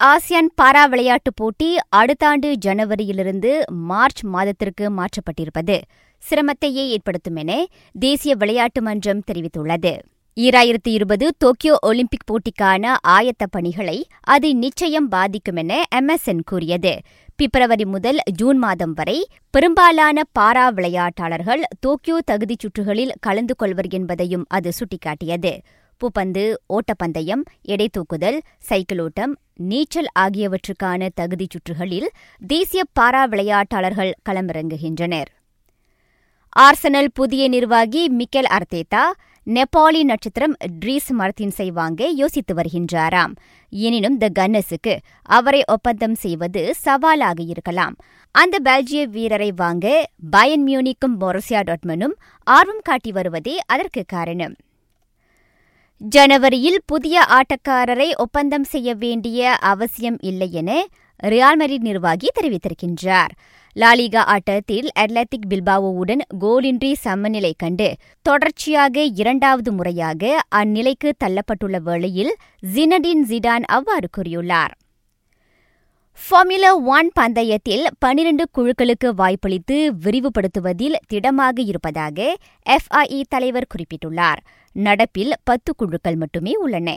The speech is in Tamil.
ஆசியான் பாரா விளையாட்டுப் போட்டி அடுத்த ஆண்டு ஜனவரியிலிருந்து மார்ச் மாதத்திற்கு மாற்றப்பட்டிருப்பது சிரமத்தையே ஏற்படுத்தும் என தேசிய விளையாட்டு மன்றம் தெரிவித்துள்ளது. ஈராயிரத்தி இருபது டோக்கியோ ஒலிம்பிக் போட்டிக்கான ஆயத்த பணிகளை அது நிச்சயம் பாதிக்கும் என எம்எஸ்என் கூறியது. பிப்ரவரி முதல் ஜூன் மாதம் வரை பெரும்பாலான பாரா விளையாட்டாளர்கள் டோக்கியோ தகுதிச் சுற்றுகளில் கலந்து கொள்வர் என்பதையும் அது சுட்டிக்காட்டியது. உப்புப்பந்து ஓட்டப்பந்தயம் எடை தூக்குதல் சைக்கிளோட்டம் நீச்சல் ஆகியவற்றுக்கான தகுதிச் சுற்றுகளில் தேசிய பாரா விளையாட்டாளர்கள் களமிறங்குகின்றனர். ஆர்சனல் புதிய நிர்வாகி மிக்கேல் அர்த்தேதா நெப்பாளி நட்சத்திரம் ட்ரீஸ் மர்த்தின்ஸை வாங்க யோசித்து வருகின்றாராம். எனினும் த கன்னஸுக்கு அவரை ஒப்பந்தம் செய்வது சவாலாக இருக்கலாம். அந்த பெல்ஜிய வீரரை வாங்க பயன் மியூனிக்கும் மொரசியா டாட்மனும் ஆர்வம் காட்டி வருவதே அதற்கு காரணம். ஜனவரியில் புதிய ஆட்டக்காரரை ஒப்பந்தம் செய்ய வேண்டிய அவசியம் இல்லை என ரியால் நிர்வாகி தெரிவித்திருக்கின்றார். லாலிகா ஆட்டத்தில் அட்லட்டிக் பில்பாவோவுடன் கோலின்றி சமநிலை கண்டு தொடர்ச்சியாக இரண்டாவது முறையாக அந்நிலைக்கு தள்ளப்பட்டுள்ள வேளையில் ஜினடின் ஜிடான் அவ்வாறு கூறியுள்ளார். ஃபார்முலா ஒன் பந்தயத்தில் பனிரெண்டு குழுக்களுக்கு வாய்ப்பளித்து விரிவுபடுத்துவதில் திடமாக இருப்பதாக எஃப்ஐஇ தலைவர் குறிப்பிட்டுள்ளார். நடப்பில் பத்து குழுக்கள் மட்டுமே உள்ளன.